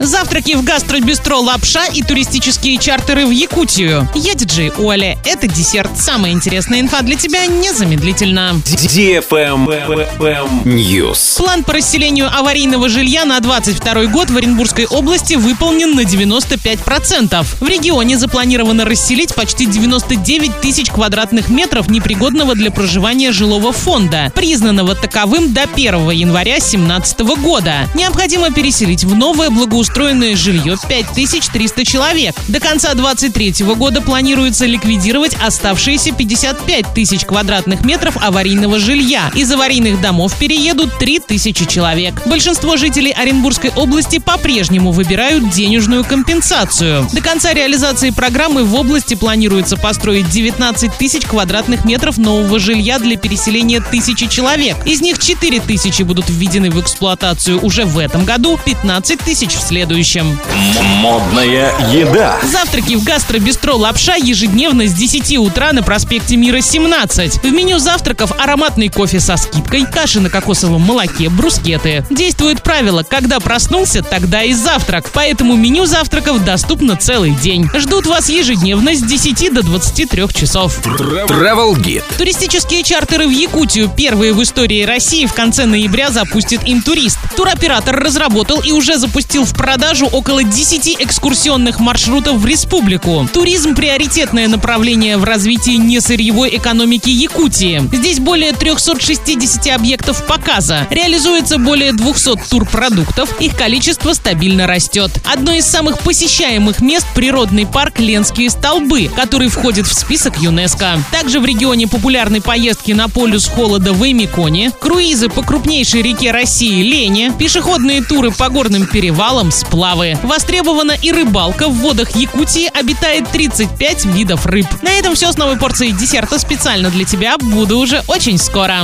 Завтраки в гастробистро «Лапша» и туристические чартеры в Якутию. Я диджей Оля. Это десерт. Самая интересная инфа для тебя незамедлительно. News. План по расселению аварийного жилья на 22 год в Оренбургской области выполнен на 95%. В регионе запланировано расселить почти 99 тысяч квадратных метров непригодного для проживания жилого фонда, признанного таковым до 1 января 2017 года. Необходимо переселить в новое благоустройство благоустроенное жилье 5300 человек. До конца 2023 года планируется ликвидировать оставшиеся 55 тысяч квадратных метров аварийного жилья. Из аварийных домов переедут 3000 человек. Большинство жителей Оренбургской области по-прежнему выбирают денежную компенсацию. До конца реализации программы в области планируется построить 19 тысяч квадратных метров нового жилья для переселения тысячи человек. Из них 4 тысячи будут введены в эксплуатацию уже в этом году, 15 тысяч в следующем. Модная еда. Завтраки в гастробистро «Лапша» ежедневно с 10 утра на проспекте Мира 17. В меню завтраков ароматный кофе со скидкой, каши на кокосовом молоке, брускеты. Действует правило «когда проснулся, тогда и завтрак». Поэтому меню завтраков доступно целый день. Ждут вас ежедневно с 10 до 23 часов. Travel Guide. Туристические чартеры в Якутию первые в истории России в конце ноября запустит Интурист. Туроператор разработал и уже запустил в продажу около 10 экскурсионных маршрутов в республику. Туризм – приоритетное направление в развитии несырьевой экономики Якутии. Здесь более 360 объектов показа. Реализуется более 200 турпродуктов. Их количество стабильно растет. Одно из самых посещаемых мест – природный парк Ленские столбы, который входит в список ЮНЕСКо. Также в регионе популярны поездки на полюс холода в Эмиконе, круизы по крупнейшей реке России Лене, пешеходные туры по горным перевалам, сплавы. Востребована и рыбалка. В водах Якутии обитает 35 видов рыб. На этом все с новой порцией десерта специально для тебя. Буду уже очень скоро.